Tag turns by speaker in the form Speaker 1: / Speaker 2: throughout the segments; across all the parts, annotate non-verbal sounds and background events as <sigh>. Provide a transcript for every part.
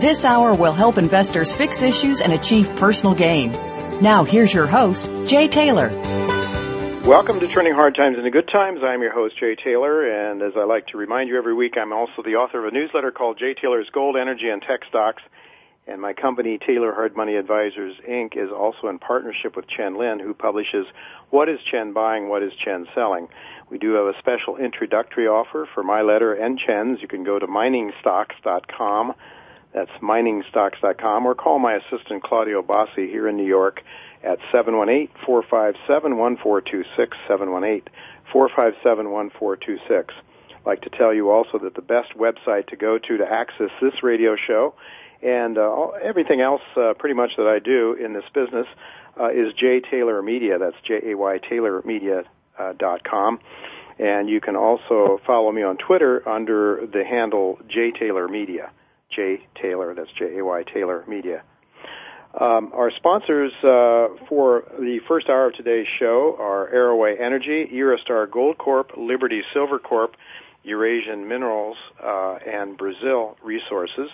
Speaker 1: This hour will help investors fix issues and achieve personal gain. Now, here's your host, Jay Taylor.
Speaker 2: Welcome to Turning Hard Times into Good Times. I'm your host, Jay Taylor, and as I like to remind you every week, I'm also the author of a newsletter called Jay Taylor's Gold, Energy, and Tech Stocks. And my company, Taylor Hard Money Advisors, Inc., is also in partnership with Chen Lin, who publishes What is Chen Buying, What is Chen Selling? We do have a special introductory offer for my letter and Chen's. You can go to miningstocks.com. That's miningstocks.com or call my assistant Claudio Bossi here in New York at 718-457-1426, 718-457-1426. I'd like to tell you also that the best website to go to to access this radio show and uh, everything else uh, pretty much that I do in this business uh, is Jay Taylor Media. That's J-A-Y Taylor Media uh, dot com. And you can also follow me on Twitter under the handle J Taylor Media. J Taylor, that's J A Y Taylor Media. Um, our sponsors uh, for the first hour of today's show are Arroway Energy, Eurostar Gold Corp, Liberty Silver Corp, Eurasian Minerals, uh, and Brazil Resources.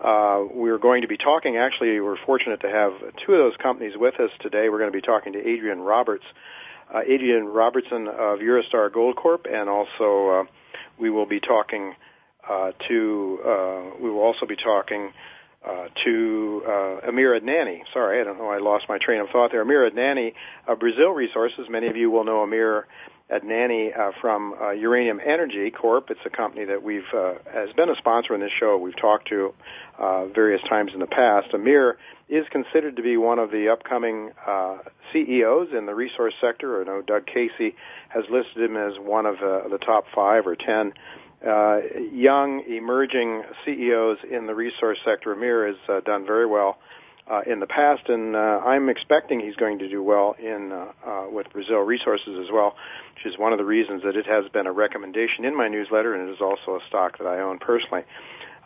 Speaker 2: Uh, we're going to be talking, actually, we're fortunate to have two of those companies with us today. We're going to be talking to Adrian Roberts, uh, Adrian Robertson of Eurostar Gold Corp, and also uh, we will be talking to uh, we will also be talking uh, to uh, Amir Adnani. Sorry, I don't know. I lost my train of thought there. Amir Adnani of Brazil Resources. Many of you will know Amir Adnani uh, from uh, Uranium Energy Corp. It's a company that we've uh, has been a sponsor in this show. We've talked to uh, various times in the past. Amir is considered to be one of the upcoming uh, CEOs in the resource sector. I know Doug Casey has listed him as one of uh, the top five or ten uh, young, emerging CEOs in the resource sector. Amir has uh, done very well uh, in the past, and uh, I'm expecting he's going to do well in uh, uh, with Brazil Resources as well, which is one of the reasons that it has been a recommendation in my newsletter, and it is also a stock that I own personally.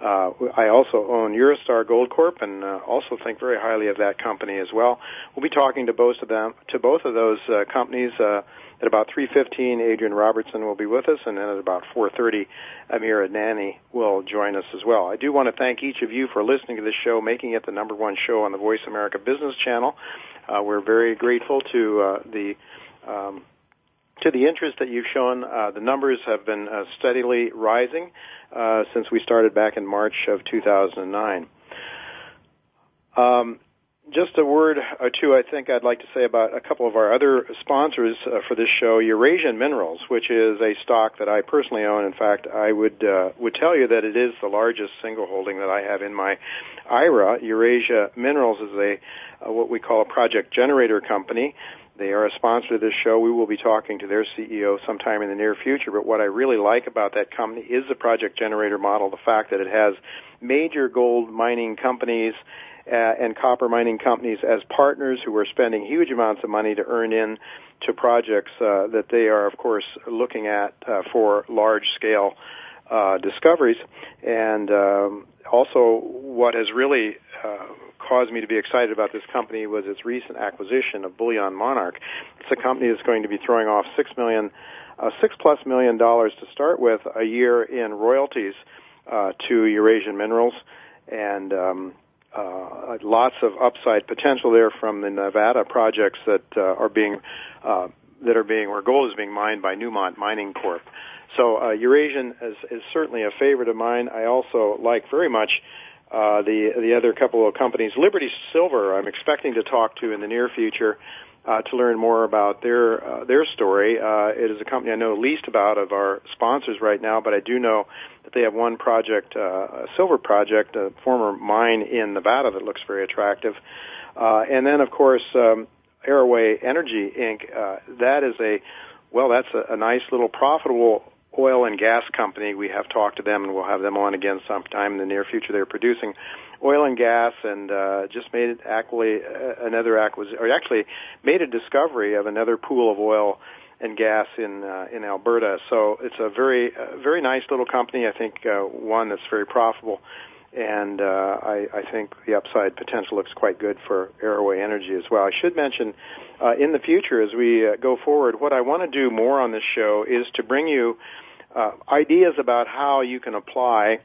Speaker 2: Uh, I also own Eurostar Gold Corp, and uh, also think very highly of that company as well. We'll be talking to both of them, to both of those uh, companies. Uh, at about 3.15, Adrian Robertson will be with us, and then at about 4.30, Amir Adnani will join us as well. I do want to thank each of you for listening to this show, making it the number one show on the Voice America Business Channel. Uh, we're very grateful to uh, the um, to the interest that you've shown. Uh, the numbers have been uh, steadily rising uh, since we started back in March of 2009. Um, just a word or two, I think I'd like to say about a couple of our other sponsors uh, for this show, Eurasian Minerals, which is a stock that I personally own. In fact, I would uh, would tell you that it is the largest single holding that I have in my IRA. Eurasia Minerals is a uh, what we call a project generator company. They are a sponsor of this show. We will be talking to their CEO sometime in the near future. But what I really like about that company is the project generator model, the fact that it has major gold mining companies uh, and copper mining companies as partners who are spending huge amounts of money to earn in to projects uh, that they are, of course, looking at uh, for large scale uh, discoveries. And um, also, what has really uh, caused me to be excited about this company was its recent acquisition of Bullion Monarch. It's a company that's going to be throwing off six million, uh, six plus million dollars to start with a year in royalties uh, to Eurasian Minerals, and um, uh, lots of upside potential there from the Nevada projects that uh, are being uh, that are being where gold is being mined by Newmont Mining Corp. So uh, Eurasian is, is certainly a favorite of mine. I also like very much uh, the the other couple of companies, Liberty Silver, I'm expecting to talk to in the near future uh, to learn more about their uh, their story. Uh, it is a company I know least about of our sponsors right now, but I do know that they have one project, uh, a silver project, a former mine in Nevada that looks very attractive. Uh, and then, of course, um, Arroway Energy Inc. Uh, that is a well, that's a, a nice little profitable oil and gas company. We have talked to them, and we'll have them on again sometime in the near future. They're producing oil and gas, and uh, just made it actually uh, another acquisition, or actually made a discovery of another pool of oil and gas in uh, in Alberta. So it's a very uh, very nice little company. I think uh, one that's very profitable, and uh, I, I think the upside potential looks quite good for Airway Energy as well. I should mention uh, in the future as we uh, go forward, what I want to do more on this show is to bring you uh, ideas about how you can apply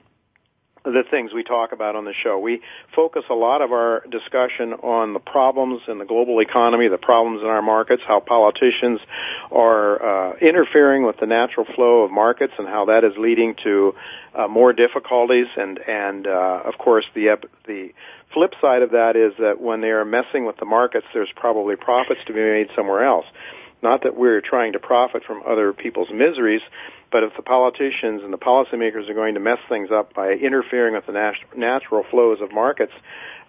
Speaker 2: the things we talk about on the show. We focus a lot of our discussion on the problems in the global economy, the problems in our markets, how politicians are uh, interfering with the natural flow of markets, and how that is leading to uh, more difficulties. And and uh, of course, the the flip side of that is that when they are messing with the markets, there's probably profits to be made somewhere else. Not that we're trying to profit from other people's miseries, but if the politicians and the policymakers are going to mess things up by interfering with the nat- natural flows of markets,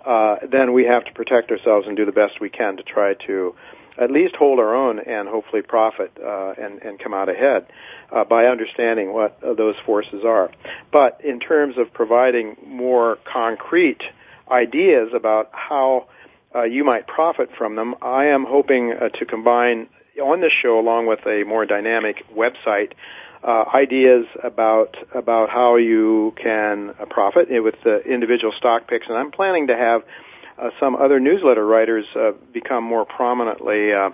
Speaker 2: uh, then we have to protect ourselves and do the best we can to try to at least hold our own and hopefully profit uh, and, and come out ahead uh, by understanding what uh, those forces are. But in terms of providing more concrete ideas about how uh, you might profit from them, I am hoping uh, to combine on this show, along with a more dynamic website, uh, ideas about about how you can uh, profit with the individual stock picks. And I'm planning to have uh, some other newsletter writers uh, become more prominently. Uh,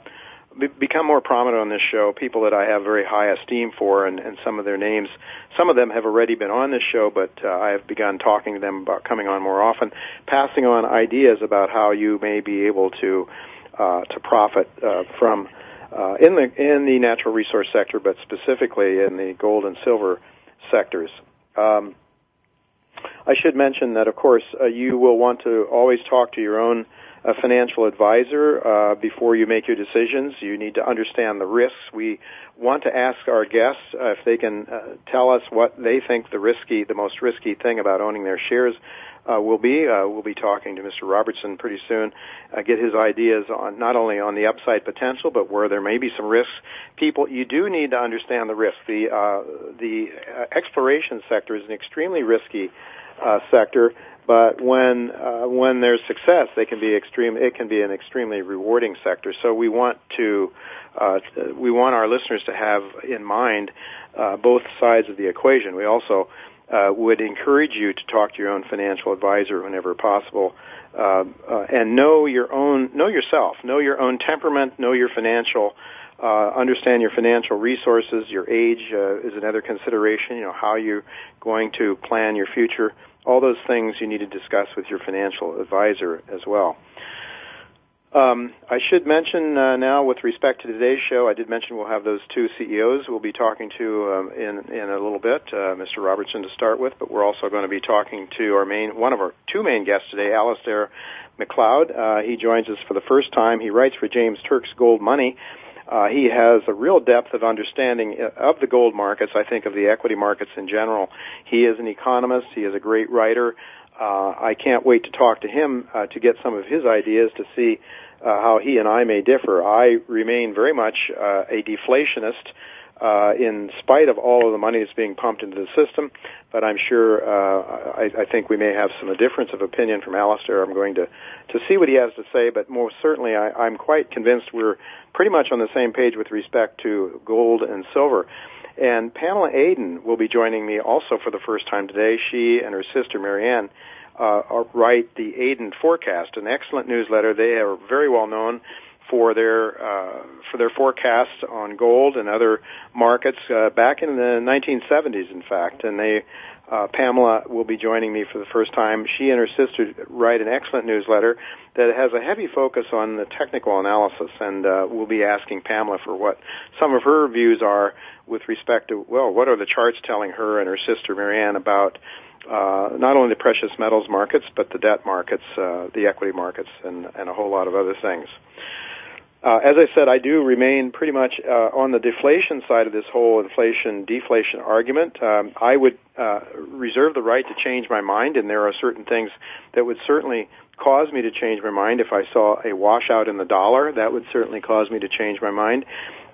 Speaker 2: become more prominent on this show, people that I have very high esteem for, and, and some of their names. Some of them have already been on this show, but uh, I have begun talking to them about coming on more often, passing on ideas about how you may be able to uh, to profit uh, from uh, in the in the natural resource sector, but specifically in the gold and silver sectors. Um, I should mention that, of course, uh, you will want to always talk to your own uh, financial advisor uh, before you make your decisions. You need to understand the risks. We want to ask our guests uh, if they can uh, tell us what they think the risky, the most risky thing about owning their shares uh, will be. Uh, we'll be talking to Mr. Robertson pretty soon, uh, get his ideas on not only on the upside potential, but where there may be some risks. People, you do need to understand the risk. The uh, the uh, exploration sector is an extremely risky uh, sector, but when uh, when there's success, they can be extreme. It can be an extremely rewarding sector. So we want to uh, we want our listeners to have in mind uh, both sides of the equation. We also uh, would encourage you to talk to your own financial advisor whenever possible, uh, uh, and know your own, know yourself, know your own temperament, know your financial, uh, understand your financial resources. Your age uh, is another consideration. You know how you're going to plan your future. All those things you need to discuss with your financial advisor as well. Um, I should mention uh, now, with respect to today's show, I did mention we'll have those two CEOs we'll be talking to um, in in a little bit, uh, Mr. Robertson to start with, but we're also going to be talking to our main one of our two main guests today, Alasdair Macleod. Uh, he joins us for the first time. He writes for James Turk's GoldMoney. Uh, he has a real depth of understanding of the gold markets. I think of the equity markets in general. He is an economist. He is a great writer. Uh, I can't wait to talk to him uh, to get some of his ideas to see uh, how he and I may differ. I remain very much uh, a deflationist. Uh, in spite of all of the money that's being pumped into the system, but I'm sure uh, I, I think we may have some difference of opinion from Alasdair. I'm going to to see what he has to say, but most certainly I, I'm quite convinced we're pretty much on the same page with respect to gold and silver. And Pamela Aden will be joining me also for the first time today. She and her sister Marianne uh, write the Aden Forecast, an excellent newsletter. They are very well known for their uh, for their forecasts on gold and other markets uh, back in the 1970s, in fact. And they, uh, Pamela, will be joining me for the first time. She and her sister write an excellent newsletter that has a heavy focus on the technical analysis, and uh, we'll be asking Pamela for what some of her views are with respect to well, what are the charts telling her and her sister Marianne about uh, not only the precious metals markets, but the debt markets, uh, the equity markets, and, and a whole lot of other things. Uh, as I said, I do remain pretty much uh, on the deflation side of this whole inflation deflation argument. Um, I would uh, reserve the right to change my mind, and there are certain things that would certainly cause me to change my mind. If I saw a washout in the dollar, that would certainly cause me to change my mind.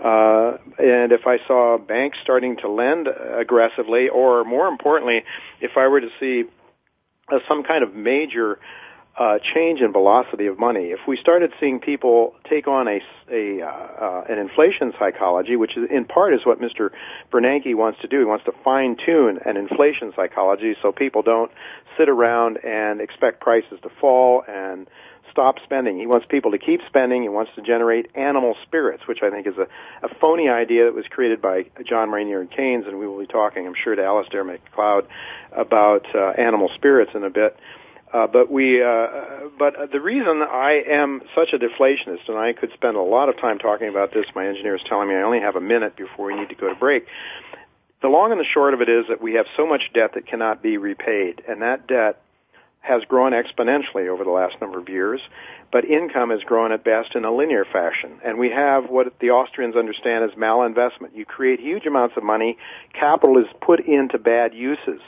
Speaker 2: Uh, and if I saw banks starting to lend aggressively, or more importantly, if I were to see uh, some kind of major uh, change in velocity of money. If we started seeing people take on a, a uh, uh, an inflation psychology, which is in part is what Mr. Bernanke wants to do, he wants to fine tune an inflation psychology so people don't sit around and expect prices to fall and stop spending. He wants people to keep spending. He wants to generate animal spirits, which I think is a, a phony idea that was created by John Maynard Keynes, and we will be talking, I'm sure, to Alasdair Macleod about uh, animal spirits in a bit. But we, uh, but the reason I am such a deflationist, and I could spend a lot of time talking about this. My engineer is telling me I only have a minute before we need to go to break. The long and the short of it is that we have so much debt that cannot be repaid, and that debt has grown exponentially over the last number of years, but income has grown at best in a linear fashion. And we have what the Austrians understand as malinvestment. You create huge amounts of money, capital is put into bad uses.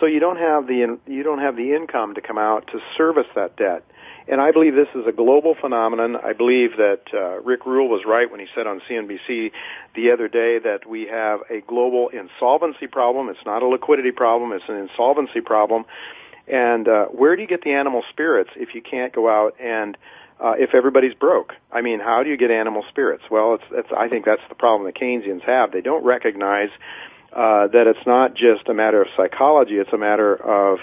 Speaker 2: So you don't have the you don't have the income to come out to service that debt. And I believe this is a global phenomenon. I believe that uh, Rick Rule was right when he said on CNBC the other day that we have a global insolvency problem. It's not a liquidity problem. It's an insolvency problem. And uh, where do you get the animal spirits if you can't go out and uh, if everybody's broke? I mean, how do you get animal spirits? Well, it's, it's I think that's the problem the Keynesians have. They don't recognize uh, that it's not just a matter of psychology; it's a matter of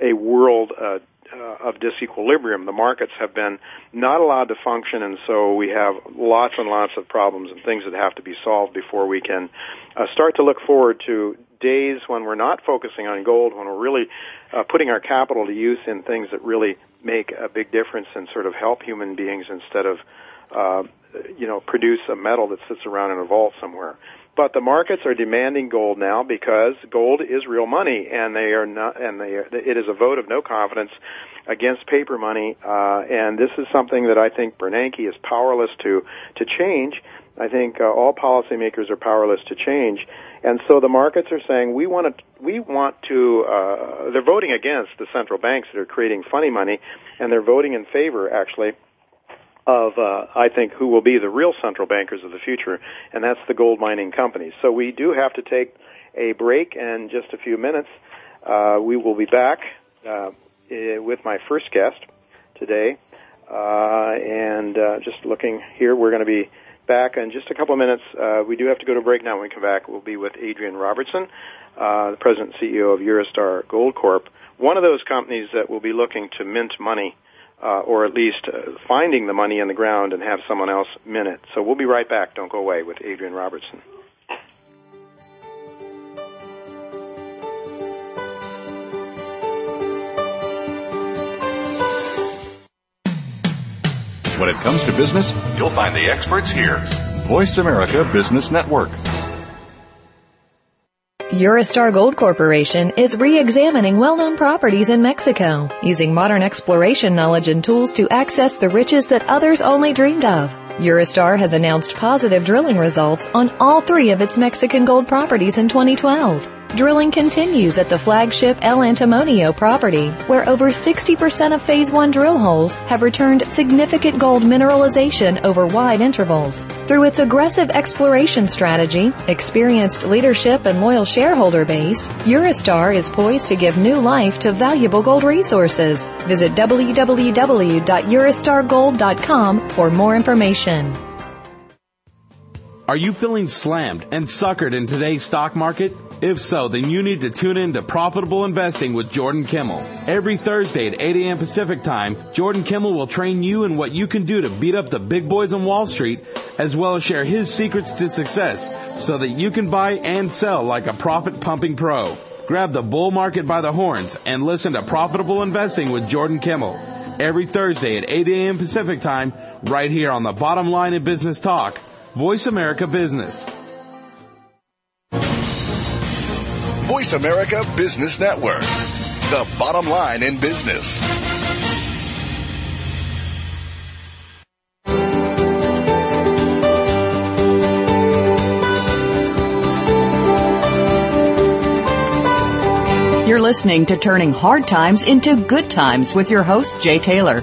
Speaker 2: a world uh, uh, of disequilibrium. The markets have been not allowed to function, and so we have lots and lots of problems and things that have to be solved before we can uh, start to look forward to days when we're not focusing on gold, when we're really uh, putting our capital to use in things that really make a big difference and sort of help human beings instead of, uh, you know, produce a metal that sits around in a vault somewhere. But the markets are demanding gold now because gold is real money, and they are not, and they are, it is a vote of no confidence against paper money. Uh, and this is something that I think Bernanke is powerless to to change. I think uh, all policymakers are powerless to change. And so the markets are saying we want to we want to uh, they're voting against the central banks that are creating funny money, and they're voting in favor actually of uh, I think who will be the real central bankers of the future, and that's the gold mining companies. So we do have to take a break in just a few minutes. Uh, we will be back uh, with my first guest today, uh, and uh, just looking here, we're going to be back in just a couple of minutes. Uh, we do have to go to a break now. When we come back, we'll be with Adrian Robertson, uh, the president and CEO of Eurostar Gold Corp, one of those companies that will be looking to mint money, uh, or at least uh, finding the money in the ground and have someone else mint it. So we'll be right back. Don't go away with Adrian Robertson.
Speaker 3: When it comes to business, you'll find the experts here. Voice America Business Network.
Speaker 4: Eurostar Gold Corporation is re-examining well-known properties in Mexico using modern exploration knowledge and tools to access the riches that others only dreamed of. Eurostar has announced positive drilling results on all three of its Mexican gold properties in 2012. Drilling continues at the flagship El Antimonio property, where over 60% of Phase 1 drill holes have returned significant gold mineralization over wide intervals. Through its aggressive exploration strategy, experienced leadership, and loyal shareholder base, Eurostar is poised to give new life to valuable gold resources. Visit www.eurostargold.com for more information.
Speaker 5: Are you feeling slammed and suckered in today's stock market? If so, then you need to tune in to Profitable Investing with Jordan Kimmel. Every Thursday at 8 a.m. Pacific Time, Jordan Kimmel will train you in what you can do to beat up the big boys on Wall Street, as well as share his secrets to success so that you can buy and sell like a profit pumping pro. Grab the bull market by the horns and listen to Profitable Investing with Jordan Kimmel. Every Thursday at 8 a.m. Pacific Time, right here on the bottom line in business talk, Voice America Business.
Speaker 3: Voice America Business Network.
Speaker 6: the bottom line in business.
Speaker 1: You're listening to Turning Hard Times into Good Times with your host, Jay Taylor.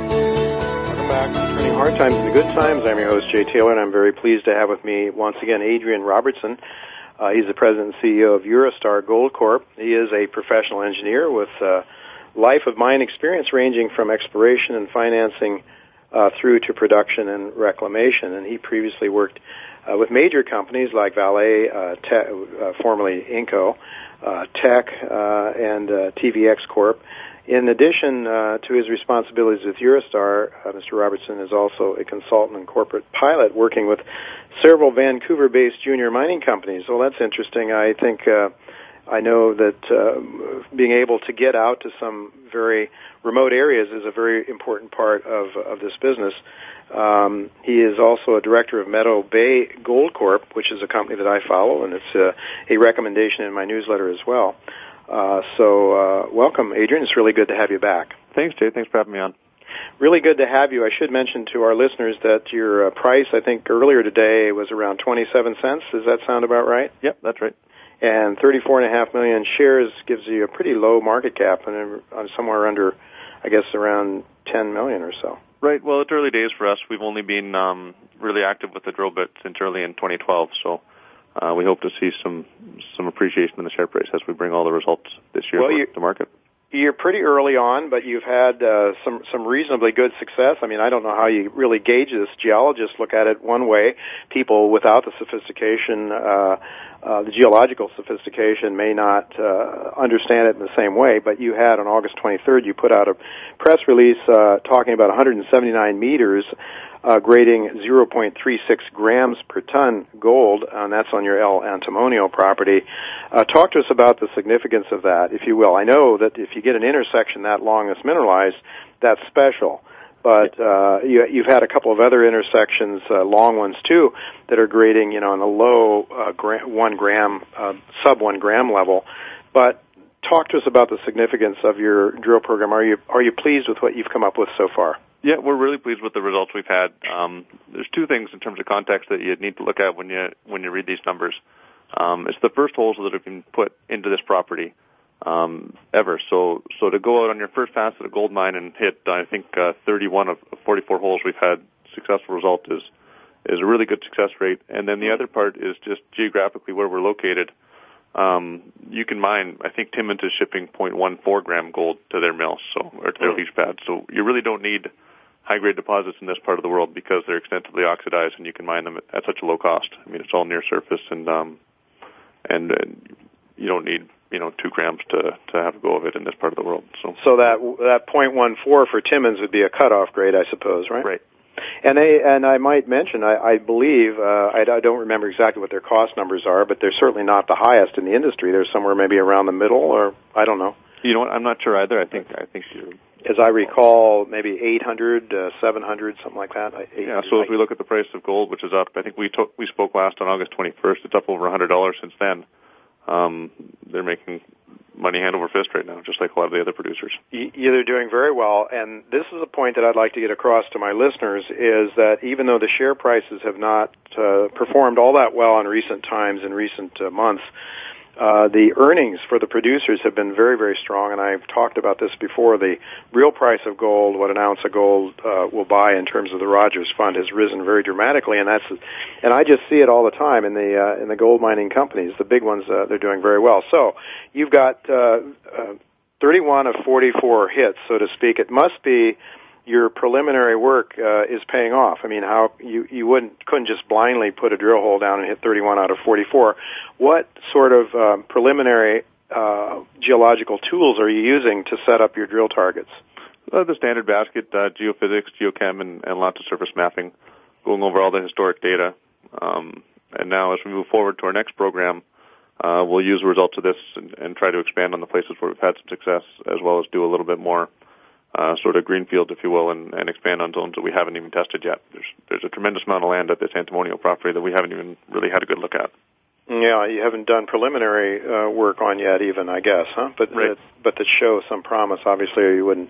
Speaker 2: Turning Hard Times into Good Times. I'm your host, Jay Taylor, and I'm very pleased to have with me once again Adrian Robertson. Uh, he's the president and CEO of Eurostar Gold Corp. He is a professional engineer with uh, life of mine experience ranging from exploration and financing uh, through to production and reclamation. And he previously worked uh, with major companies like Vale, uh, Te- uh, formerly Inco, uh, Teck, uh, and uh, TVX Corp. In addition uh, to his responsibilities with Eurostar, uh, Mr. Robertson is also a consultant and corporate pilot working with several Vancouver-based junior mining companies. Well, that's interesting. I think uh, I know that uh, being able to get out to some very remote areas is a very important part of of this business. Um, he is also a director of Meadow Bay Gold Corp, which is a company that I follow, and it's uh, a recommendation in my newsletter as well. Uh, so, uh, welcome, Adrian. It's really good to have you back.
Speaker 7: Thanks, Jay. Thanks for having me on.
Speaker 2: Really good to have you. I should mention to our listeners that your uh, price, I think earlier today, was around 27 cents. Does that sound about right?
Speaker 7: Yep, that's right.
Speaker 2: And 34.5 million shares gives you a pretty low market cap, and uh, somewhere under, I guess, around 10 million or so.
Speaker 7: Right. Well, it's early days for us. We've only been um, really active with the drill bit since early in 2012, so uh, we hope to see some some appreciation in the share price as we bring all the results this year
Speaker 2: well,
Speaker 7: to market.
Speaker 2: You're pretty early on, but you've had uh, some some reasonably good success. I mean, I don't know how you really gauge this. Geologists look at it one way. People without the sophistication, uh, uh, the geological sophistication, may not uh, understand it in the same way. But you had on August 23rd, you put out a press release uh, talking about 179 meters uh, grading 0.36 grams per ton gold, and that's on your El Antimonio property. Uh, talk to us about the significance of that, if you will. I know that if you get an intersection that long that's mineralized, that's special. But uh, you, you've had a couple of other intersections, uh, long ones too, that are grading, you know, on the low uh, gra- one gram, uh, sub one gram level. But talk to us about the significance of your drill program. Are you are you pleased with what you've come up with so far?
Speaker 7: Yeah, we're really pleased with the results we've had. Um, there's two things in terms of context that you need to look at when you when you read these numbers. Um, it's the first holes that have been put into this property um, ever. So so to go out on your first pass at a gold mine and hit, I think uh, 31 of 44 holes we've had successful result is is a really good success rate. And then the other part is just geographically where we're located. Um, you can mine. I think Timmins is shipping 0.14 gram gold to their mill, so or to their leach pad. So you really don't need high grade deposits in this part of the world because they're extensively oxidized and you can mine them at, at such a low cost. I mean, it's all near surface and um, and, and you don't need you know two grams to to have a go of it in this part of the world. So
Speaker 2: so that that point one four for Timmins would be a cutoff grade, I suppose, right?
Speaker 7: Right.
Speaker 2: And they and I might mention, I, I believe uh, I, I don't remember exactly what their cost numbers are, but they're certainly not the highest in the industry. They're somewhere maybe around the middle, or I don't know.
Speaker 7: You know what? I'm not sure either. I think I think you're
Speaker 2: as I recall, maybe 800, uh, 700, something like that.
Speaker 7: Yeah. So if we look at the price of gold, which is up, I think we took, we spoke last on August 21st. It's up over $100 since then. Um, they're making money hand over fist right now, just like a lot of the other producers.
Speaker 2: Yeah, they're doing very well, and this is a point that I'd like to get across to my listeners: is that even though the share prices have not uh, performed all that well in recent times, in recent uh, months, uh, the earnings for the producers have been very, very strong, and I've talked about this before. The real price of gold, what an ounce of gold uh, will buy in terms of the Rogers Fund, has risen very dramatically, and that's, and I just see it all the time in the uh, in the gold mining companies. The big ones, uh, they're doing very well. So you've got uh, uh, 31 of 44 hits, so to speak. It must be your preliminary work uh, is paying off. I mean, how you you wouldn't couldn't just blindly put a drill hole down and hit 31 out of 44. What sort of um, preliminary uh, geological tools are you using to set up your drill targets?
Speaker 7: Uh, the standard basket, uh, geophysics, geochem, and, and lots of surface mapping. going over all the historic data. Um, and now, as we move forward to our next program, uh, we'll use the results of this and, and, try to expand on the places where we've had some success, as well as do a little bit more uh, sort of greenfield, if you will, and, and, expand on zones that we haven't even tested yet. There's there's a tremendous amount of land at this Antimonio property that we haven't even really had a good look at.
Speaker 2: Yeah, you haven't done preliminary uh, work on yet, even I guess, huh? But
Speaker 7: right.
Speaker 2: but that shows some promise. Obviously, or you wouldn't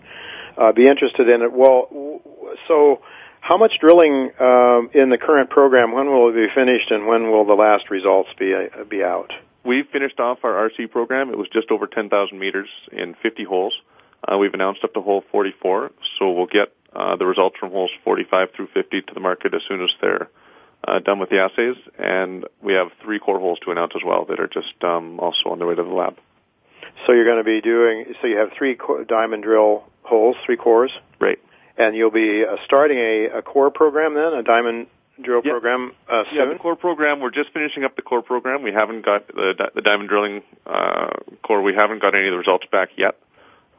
Speaker 2: uh, be interested in it. Well, so how much drilling um, in the current program? When will it be finished, and when will the last results be uh, be out?
Speaker 7: We finished off our RC program. It was just over 10,000 meters in 50 holes. Uh, we've announced up to hole 44, so we'll get uh, the results from holes 45 through 50 to the market as soon as they're uh, done with the assays, and we have three core holes to announce as well that are just um, also on their way to the lab.
Speaker 2: So you're going to be doing. So you have three co- diamond drill holes, three cores,
Speaker 7: right?
Speaker 2: And you'll be uh, starting a, a, core program then, a diamond drill
Speaker 7: yeah.
Speaker 2: program uh, soon.
Speaker 7: Yeah, the core program. We're just finishing up the core program. We haven't got the, the diamond drilling uh, core. We haven't got any of the results back yet.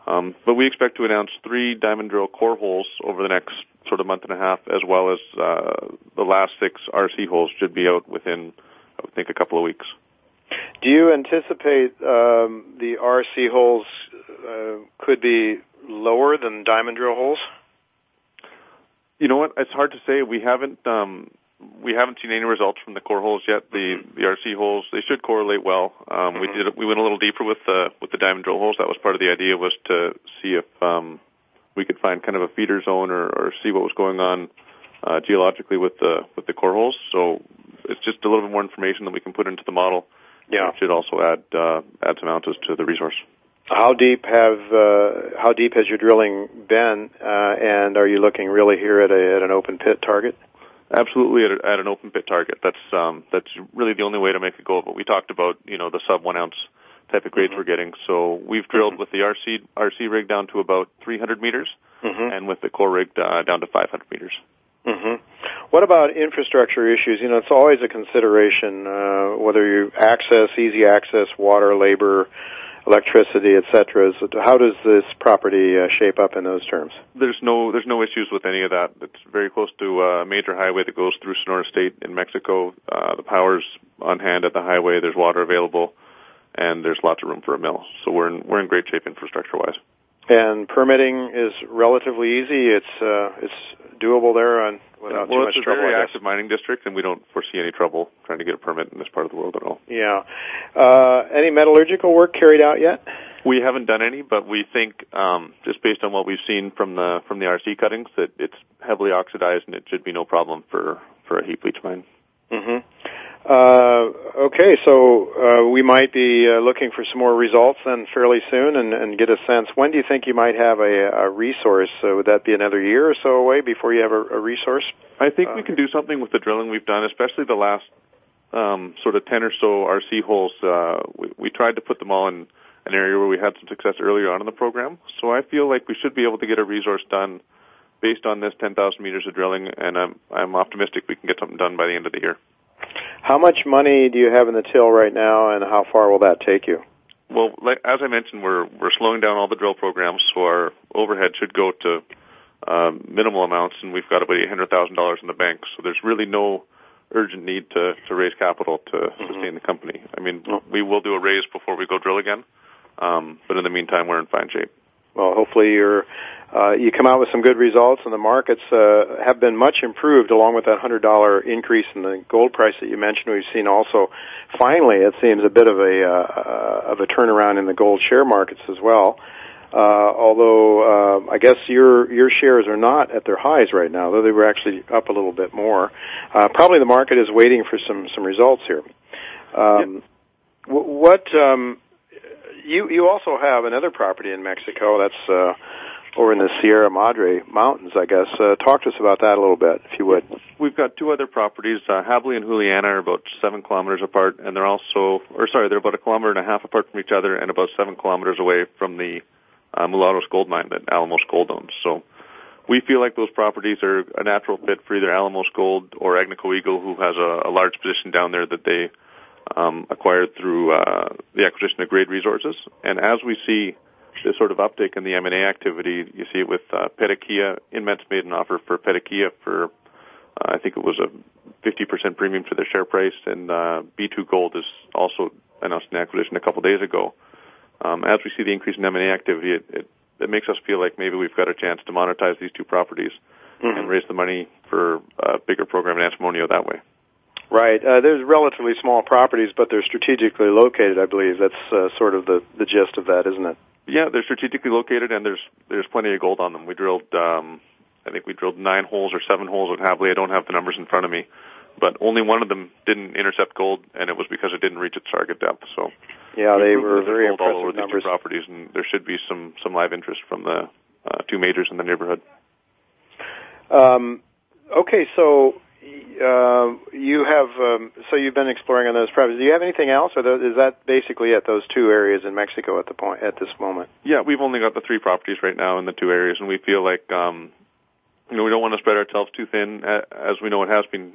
Speaker 7: Um, but we expect to announce three diamond drill core holes over the next sort of month and a half, as well as uh, the last six RC holes should be out within, I would think, a couple of weeks.
Speaker 2: Do you anticipate um, the RC holes uh, could be lower than diamond drill holes?
Speaker 7: You know what? It's hard to say. We haven't um, we haven't seen any results from the core holes yet. The the RC holes they should correlate well. Um, we did we went a little deeper with the with the diamond drill holes. That was part of the idea was to see if um, we could find kind of a feeder zone or, or see what was going on uh, geologically with the with the core holes. So it's just a little bit more information that we can put into the model.
Speaker 2: Yeah,
Speaker 7: it should also add uh, add some ounces to the resource.
Speaker 2: How deep have uh, how deep has your drilling been, uh, and are you looking really here at a at an open pit target?
Speaker 7: Absolutely, at, at an open pit target. That's um, that's really the only way to make a go. But we talked about you know the sub one ounce type of grades mm-hmm. we're getting. So we've drilled mm-hmm. with the RC RC rig down to about 300 meters,
Speaker 2: mm-hmm.
Speaker 7: and with the core rig uh, down to 500 meters.
Speaker 2: Mm-hmm. What about infrastructure issues? You know, it's always a consideration uh, whether you access, easy access, water, labor, electricity, et etc. How does this property uh, shape up in those terms?
Speaker 7: There's no there's no issues with any of that. It's very close to a major highway that goes through Sonora State in Mexico. Uh, the power's on hand at the highway. There's water available, and there's lots of room for a mill. So we're in we're in great shape infrastructure wise.
Speaker 2: And permitting is relatively easy. It's uh, it's doable there on without
Speaker 7: well,
Speaker 2: too much
Speaker 7: it's a very active mining district, and we don't foresee any trouble trying to get a permit in this part of the world at all.
Speaker 2: Yeah. Uh, any metallurgical work carried out yet?
Speaker 7: We haven't done any, but we think, um, just based on what we've seen from the from the RC cuttings, that it's heavily oxidized and it should be no problem for for a heap leach mine.
Speaker 2: Mm-hmm. Uh, okay, so uh, we might be uh, looking for some more results then fairly soon, and, and get a sense. When do you think you might have a, a resource? Uh, would that be another year or so away before you have a, a resource?
Speaker 7: I think we can do something with the drilling we've done, especially the last um, sort of ten or so RC holes. Uh, we, we tried to put them all in an area where we had some success earlier on in the program. So I feel like we should be able to get a resource done based on this 10,000 meters of drilling, and I'm I'm optimistic we can get something done by the end of the year.
Speaker 2: How much money do you have in the till right now, and how far will that take you?
Speaker 7: Well, as I mentioned, we're we're slowing down all the drill programs, so our overhead should go to um, minimal amounts, and we've got about eight hundred thousand dollars in the bank. So there's really no urgent need to to raise capital to mm-hmm. sustain the company. I mean, we will do a raise before we go drill again, um, but in the meantime, we're in fine shape.
Speaker 2: Well, hopefully you're uh, you come out with some good results, and the markets uh, have been much improved, along with that hundred dollar increase in the gold price that you mentioned. We've seen also, finally, it seems a bit of a uh, of a turnaround in the gold share markets as well. Uh, although uh, I guess your your shares are not at their highs right now, though they were actually up a little bit more. Uh, probably the market is waiting for some some results here. Um, yeah. What um, you you also have another property in Mexico that's uh, over in the Sierra Madre Mountains, I guess. Uh, talk to us about that a little bit, if you would.
Speaker 7: We've got two other properties. Uh, and Juliana are about seven kilometers apart, and they're also, or sorry, they're about a kilometer and a half apart from each other, and about seven kilometers away from the uh, Mulatos gold mine that Alamos Gold owns. So we feel like those properties are a natural fit for either Alamos Gold or Agnico Eagle, who has a, a large position down there that they um, acquired through uh, the acquisition of Grayd Resources. And as we see this sort of uptick in the M&A activity. You see it with uh, Petaquilla. Inmet's made an offer for Petaquilla for Uh, I think it was a 50% premium to their share price, and uh, B2 Gold has also announced an acquisition a couple days ago. Um, as we see the increase in M&A activity, it, it, it makes us feel like maybe we've got a chance to monetize these two properties mm-hmm. and raise the money for a bigger program in Antimonio that way.
Speaker 2: Right. Uh, there's relatively small properties, but they're strategically located. I believe that's uh, sort of the the gist of that, isn't it?
Speaker 7: Yeah, they're strategically located, and there's there's plenty of gold on them. We drilled, um, I think we drilled nine holes or seven holes at Hablé. I don't have the numbers in front of me, but only one of them didn't intercept gold, and it was because it didn't reach its target depth. So
Speaker 2: yeah, they were very impressive
Speaker 7: all over
Speaker 2: numbers.
Speaker 7: These two properties, and there should be some some live interest from the uh, two majors in the neighborhood.
Speaker 2: Um, okay, so uh, you have um, so you've been exploring on those properties. Do you have anything else, or is that basically at those two areas in Mexico at the point at this moment?
Speaker 7: Yeah, we've only got the three properties right now in the two areas, and we feel like um, you know we don't want to spread ourselves too thin. As we know, it has been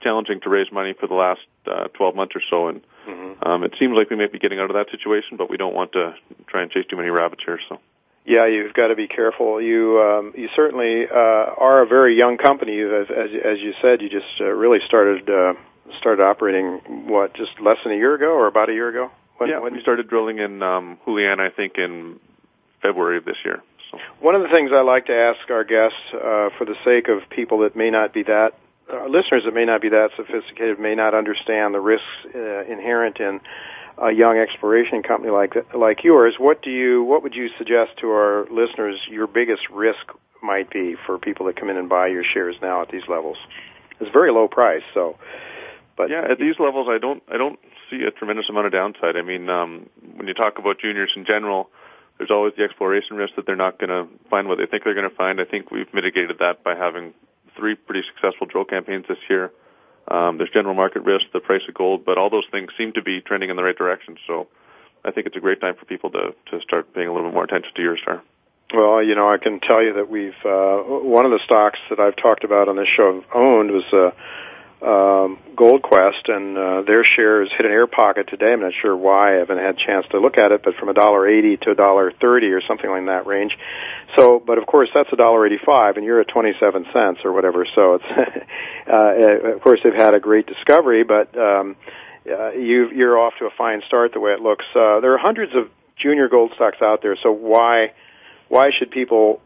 Speaker 7: challenging to raise money for the last uh, 12 months or so, and mm-hmm. um, it seems like we may be getting out of that situation, but we don't want to try and chase too many rabbits here. So.
Speaker 2: Yeah, you've got to be careful. You um, you certainly uh, are a very young company. As as, as you said, you just uh, really started uh, started operating what just less than a year ago or about a year ago.
Speaker 7: When, yeah, when we started drilling in um, Julian, I think in February of this year. So.
Speaker 2: One of the things I like to ask our guests, uh, for the sake of people that may not be that uh, listeners that may not be that sophisticated, may not understand the risks uh, inherent in a young exploration company like like yours, what do you what would you suggest to our listeners your biggest risk might be for people that come in and buy your shares now at these levels? It's very low price, so. But
Speaker 7: yeah, at these levels, I don't I don't see a tremendous amount of downside. I mean, um, when you talk about juniors in general, there's always the exploration risk that they're not going to find what they think they're going to find. I think we've mitigated that by having three pretty successful drill campaigns this year. Um, there's general market risk, the price of gold, but all those things seem to be trending in the right direction. So I think it's a great time for people to, to start paying a little bit more attention to your Eurostar.
Speaker 2: Well, you know, I can tell you that we've, uh, one of the stocks that I've talked about on this show owned was, uh, um, Gold Quest, and uh, their shares hit an air pocket today. I'm not sure why. I haven't had a chance to look at it, but from a dollar eighty to a dollar thirty or something like that range. So, but of course that's a dollar eighty-five, and you're at twenty-seven cents or whatever. So it's, <laughs> uh, of course they've had a great discovery, but um, uh, you you're off to a fine start the way it looks. Uh, there are hundreds of junior gold stocks out there, so why why should people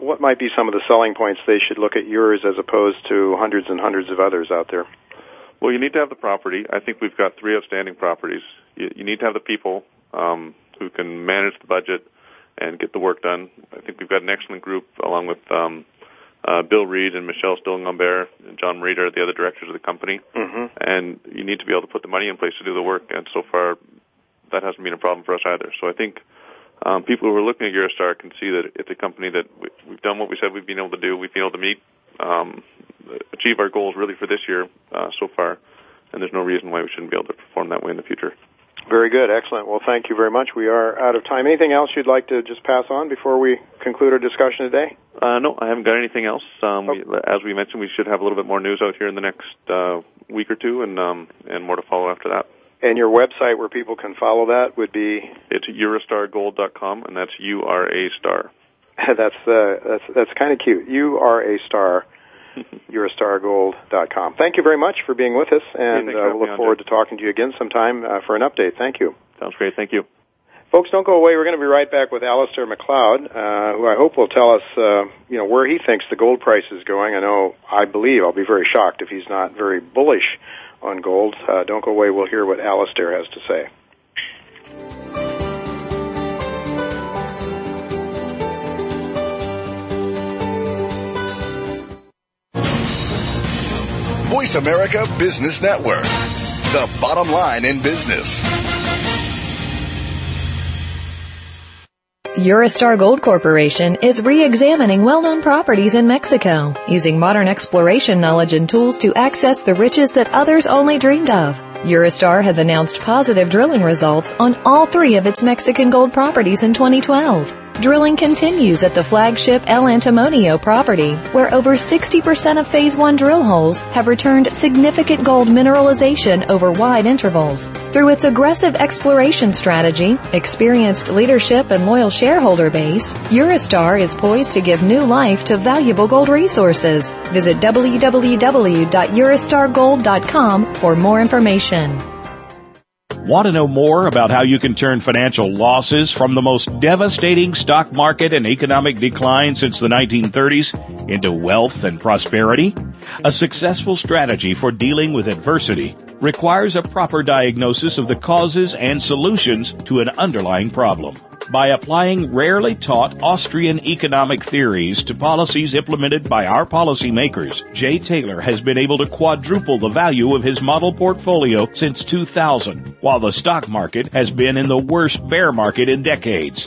Speaker 2: what might be some of the selling points they should look at yours as opposed to hundreds and hundreds of others out there?
Speaker 7: Well, you need to have the property. I think we've got three outstanding properties. You, you need to have the people um, who can manage the budget and get the work done. I think we've got an excellent group along with um, uh, Bill Reed and Michelle Stilling-Lambert and John Reed are the other directors of the company.
Speaker 2: Mm-hmm.
Speaker 7: And you need to be able to put the money in place to do the work. And so far, that hasn't been a problem for us either. So I think um, people who are looking at Eurostar can see that it's a company that we, we've done what we said we've been able to do. We've been able to meet, um, achieve our goals really for this year uh, so far, and there's no reason why we shouldn't be able to perform that way in the future.
Speaker 2: Very good, excellent. Well, thank you very much. We are out of time. Anything else you'd like to just pass on before we conclude our discussion today?
Speaker 7: Uh, no, I haven't got anything else. Um, we, as we mentioned, we should have a little bit more news out here in the next uh, week or two, and um, and more to follow after that.
Speaker 2: And your website where people can follow that would be
Speaker 7: it's eurostargold.com, and that's U R A star. <laughs>
Speaker 2: that's uh, that's that's kind of cute. U R A star. <laughs> eurostargold.com. Thank you very much for being with us, and
Speaker 7: uh,
Speaker 2: we'll look forward to talking to you again sometime uh, for an update. Thank you.
Speaker 7: Sounds great. Thank you.
Speaker 2: Folks, don't go away. We're going to be right back with Alasdair Macleod, uh, who I hope will tell us, uh, you know, where he thinks the gold price is going. I know, I believe, I'll be very shocked if he's not very bullish on gold. Uh, don't go away. We'll hear what Alasdair has to say.
Speaker 6: Voice America Business Network, the bottom line in business.
Speaker 4: Eurostar Gold Corporation is re-examining well-known properties in Mexico using modern exploration knowledge and tools to access the riches that others only dreamed of. Eurostar has announced positive drilling results on all three of its Mexican gold properties in 2012. Drilling continues at the flagship El Antimonio property, where over 60% of Phase 1 drill holes have returned significant gold mineralization over wide intervals. Through its aggressive exploration strategy, experienced leadership, and loyal shareholder base, Eurostar is poised to give new life to valuable gold resources. Visit www.eurostargold.com for more information.
Speaker 8: Want to know more about how you can turn financial losses from the most devastating stock market and economic decline since the 1930s into wealth and prosperity? A successful strategy for dealing with adversity requires a proper diagnosis of the causes and solutions to an underlying problem by applying rarely taught Austrian economic theories to policies implemented by our policymakers, Jay Taylor has been able to quadruple the value of his model portfolio since 2000, while the stock market has been in the worst bear market in decades.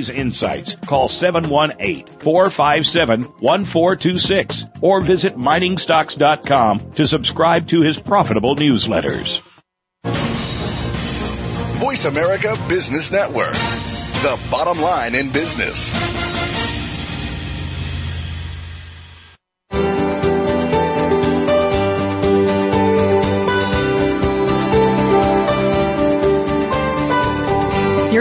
Speaker 8: insights, call 718-457-1426 or visit miningstocks.com to subscribe to his profitable newsletters.
Speaker 6: Voice America Business Network. The bottom line in business.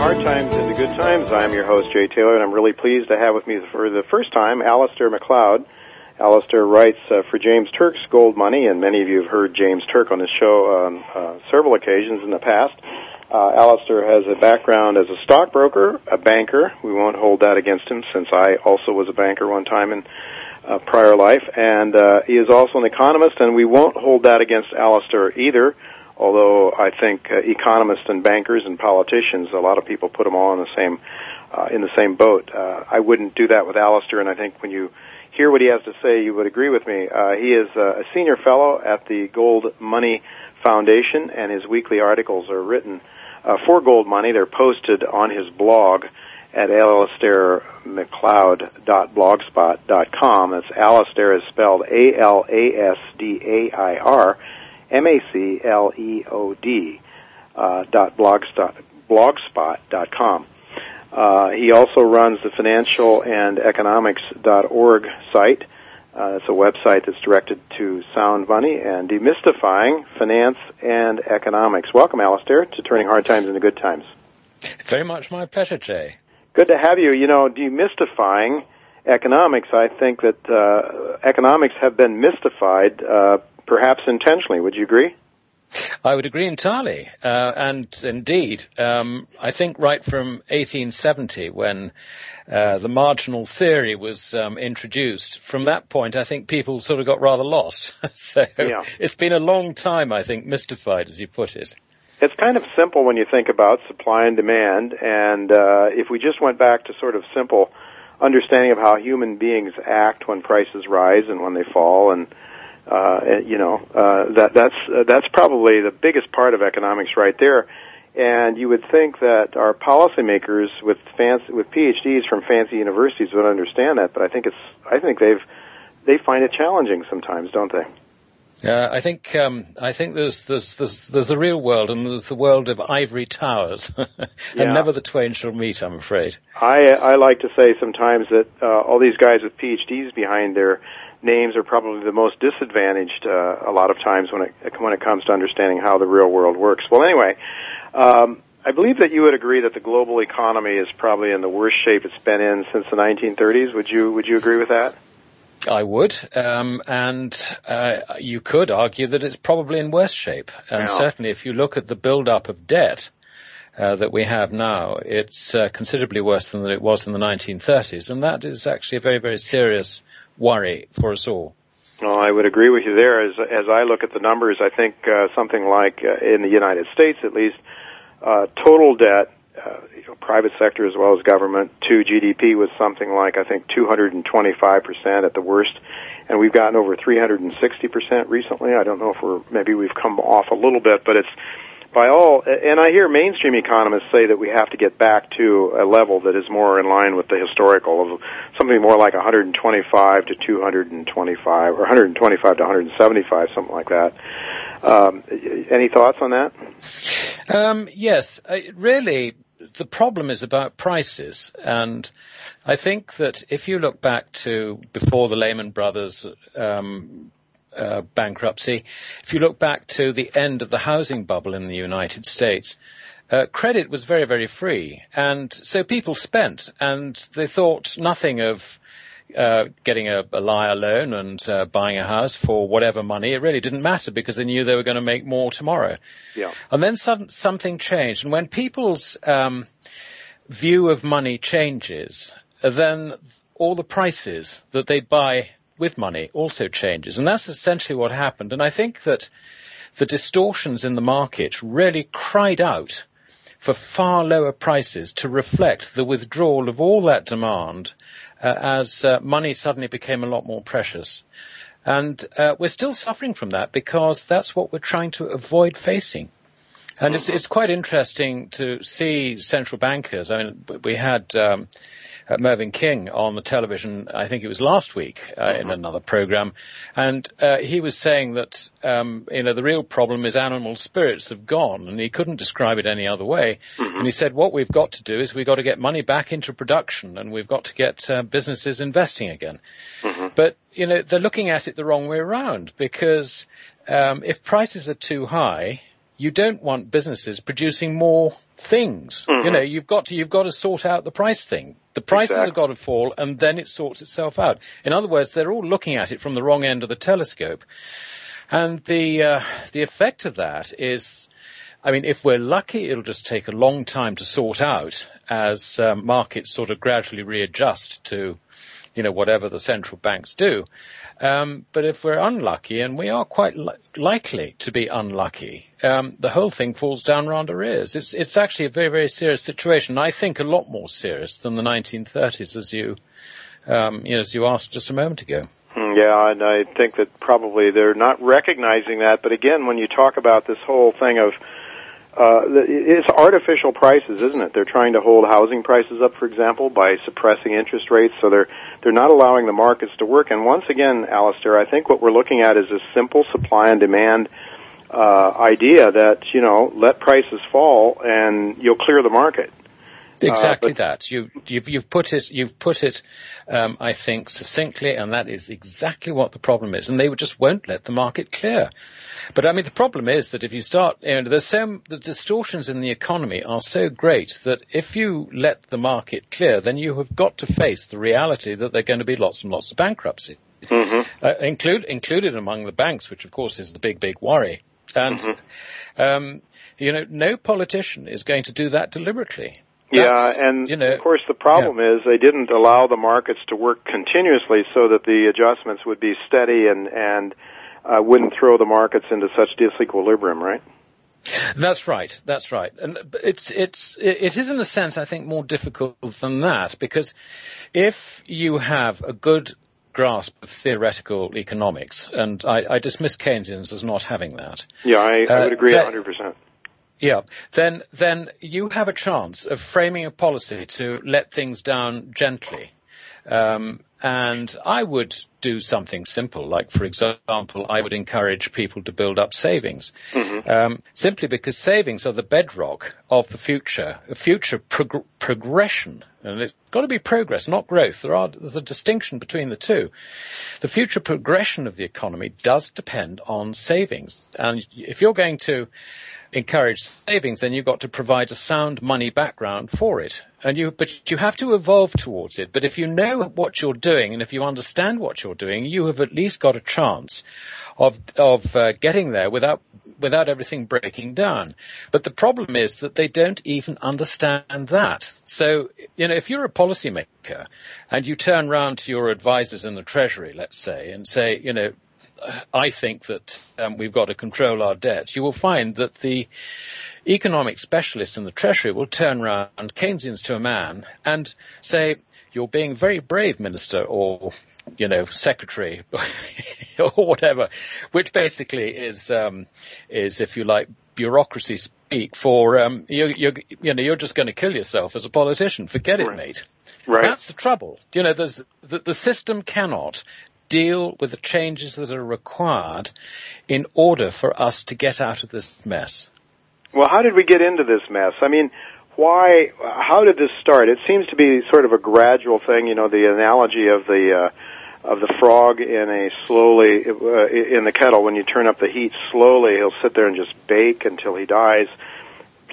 Speaker 2: Hard times into good times. I'm your host, Jay Taylor, and I'm really pleased to have with me for the first time Alasdair Macleod. Alasdair writes uh, for James Turk's GoldMoney, and many of you have heard James Turk on this show on uh, several occasions in the past. Uh, Alasdair has a background as a stockbroker, a banker. We won't hold that against him since I also was a banker one time in uh, prior life. And uh, he is also an economist, and we won't hold that against Alasdair either although I think uh, economists and bankers and politicians, a lot of people put them all in the same uh, in the same boat. Uh, I wouldn't do that with Alasdair, and I think when you hear what he has to say, you would agree with me. Uh, he is uh, a senior fellow at the GoldMoney Foundation, and his weekly articles are written uh, for GoldMoney. They're posted on his blog at alasdairmacleod.blogspot.com. That's Alasdair is spelled A-L-A-S-D-A-I-R. M-A-C-L-E-O-D uh, dot blogspot, blogspot com. Uh, he also runs the financial and economics dot org site. Uh, it's a website that's directed to sound money and demystifying finance and economics. Welcome, Alasdair, to turning hard times into good times.
Speaker 9: Very much my pleasure, Jay.
Speaker 2: Good to have you. You know, demystifying economics, I think that uh, economics have been mystified uh, perhaps intentionally. Would you agree?
Speaker 9: I would agree entirely. Uh, and indeed, um, I think right from 1870, when uh, the marginal theory was um, introduced, from that point, I think people sort of got rather lost. <laughs> so yeah. it's been a long time, I think, mystified, as you put it.
Speaker 2: It's kind of simple when you think about supply and demand. And uh, if we just went back to sort of simple understanding of how human beings act when prices rise and when they fall and uh, you know, uh, that that's uh, that's probably the biggest part of economics right there. And you would think that our policymakers with fancy, with PhDs from fancy universities would understand that, but I think it's I think they've they find it challenging sometimes, don't they?
Speaker 9: Uh, I think um, I think there's, there's there's there's the real world and there's the world of ivory towers, <laughs> and yeah. never the twain shall meet. I'm afraid.
Speaker 2: I I like to say sometimes that uh, all these guys with PhDs behind their names are probably the most disadvantaged uh, a lot of times when it when it comes to understanding how the real world works. Well, anyway, um, I believe that you would agree that the global economy is probably in the worst shape it's been in since the 1930s. Would you Would you agree with that?
Speaker 9: I would, um, and uh, you could argue that it's probably in worse shape. And certainly, if you look at the build-up of debt uh, that we have now, it's uh, considerably worse than it was in the 1930s, and that is actually a very, very serious worry for us all.
Speaker 2: Well, I would agree with you there. As as I look at the numbers, I think uh, something like uh, in the United States, at least, uh, total debt, uh, you know, private sector as well as government, to GDP was something like I think 225 percent at the worst, and we've gotten over 360 percent recently. I don't know if we're maybe we've come off a little bit, but it's by all, and I hear mainstream economists say that we have to get back to a level that is more in line with the historical of something more like 125 to 225 or 125 to 175, something like that. Um, any thoughts on that?
Speaker 9: Um, yes, uh, really, the problem is about prices, and I think that if you look back to before the Lehman Brothers um, uh, bankruptcy, if you look back to the end of the housing bubble in the United States, uh, credit was very, very free, and so people spent, and they thought nothing of uh, getting a, a liar loan and uh, buying a house for whatever money. It really didn't matter because they knew they were going to make more tomorrow.
Speaker 2: Yeah.
Speaker 9: And then some, something changed. And when people's um, view of money changes, then all the prices that they buy with money also changes. And that's essentially what happened. And I think that the distortions in the market really cried out for far lower prices to reflect the withdrawal of all that demand uh, as uh, money suddenly became a lot more precious. And uh, we're still suffering from that because that's what we're trying to avoid facing. And it's, it's quite interesting to see central bankers. I mean, we had um, uh, Mervyn King on the television, I think it was last week, uh, in another program, and uh, he was saying that um, you know the real problem is animal spirits have gone, and he couldn't describe it any other way. And he said, what we've got to do is we've got to get money back into production, and we've got to get uh, businesses investing again. But you know they're looking at it the wrong way around because um, if prices are too high, you don't want businesses producing more things. You know, you've got to you've got to sort out the price thing. The prices have got to fall, and then it sorts itself out. In other words, they're all looking at it from the wrong end of the telescope, and the uh, the effect of that is. I mean, if we're lucky, it'll just take a long time to sort out as um, markets sort of gradually readjust to, you know, whatever the central banks do. Um, but if we're unlucky, and we are quite li- likely to be unlucky, um, the whole thing falls down round our ears. It's it's actually a very very serious situation. I think a lot more serious than the 1930s, as you um, you know, as you asked just a moment ago.
Speaker 2: Hmm, Yeah, and I think that probably they're not recognizing that. But again, when you talk about this whole thing of uh, it's artificial prices, isn't it? They're trying to hold housing prices up, for example, by suppressing interest rates. So they're they're not allowing the markets to work. And once again, Alasdair, I think what we're looking at is a simple supply and demand uh, idea that you know let prices fall and you'll clear the market.
Speaker 9: Exactly
Speaker 2: but-
Speaker 9: that. You, you've, you've put it, you've put it, um, I think, succinctly, and that is exactly what the problem is. And they just won't let the market clear. But I mean, the problem is that if you start, you know, there's so, the distortions in the economy are so great that if you let the market clear, then you have got to face the reality that there are going to be lots and lots of bankruptcy. Uh, include, included among the banks, which of course is the big, big worry. And, um, you know, no politician is going to do that deliberately. That's,
Speaker 2: yeah, and
Speaker 9: you know,
Speaker 2: of course the problem is they didn't allow the markets to work continuously so that the adjustments would be steady and and uh, wouldn't throw the markets into such disequilibrium, right?
Speaker 9: That's right. That's right. And it's it's it is in a sense I think more difficult than that because if you have a good grasp of theoretical economics, and I, I dismiss Keynesians as not having that.
Speaker 2: Yeah, I, I
Speaker 9: Uh,
Speaker 2: would agree
Speaker 9: that-
Speaker 2: 100%.
Speaker 9: Yeah, then then you have a chance of framing a policy to let things down gently, um, and I would do something simple, like, for example, I would encourage people to build up savings, mm-hmm. um, simply because savings are the bedrock of the future, a future prog- progression. And it's got to be progress, not growth. There are, there's a distinction between the two. The future progression of the economy does depend on savings. And if you're going to encourage savings, then you've got to provide a sound money background for it. And you, but you have to evolve towards it. But if you know what you're doing and if you understand what you're doing, you have at least got a chance of of uh, getting there without without everything breaking down. But the problem is that they don't even understand that. So, you know, if you're a policymaker and you turn round to your advisors in the Treasury, let's say, and say, you know, I think that um, we've got to control our debt, you will find that the economic specialists in the Treasury will turn around Keynesians to a man and say, you're being very brave, Minister, or, you know, Secretary, <laughs> or whatever, which basically is, um, is, if you like, bureaucracy speak for, um, you, you, you know, you're just going to kill yourself as a politician. Forget it, mate.
Speaker 2: Right.
Speaker 9: That's the trouble. You know, there's, the, the system cannot deal with the changes that are required in order for us to get out of this mess.
Speaker 2: Well, how did we get into this mess? I mean, why, how did this start? It seems to be sort of a gradual thing, you know, the analogy of the, uh, of the frog in a slowly, uh, in the kettle, when you turn up the heat slowly, he'll sit there and just bake until he dies.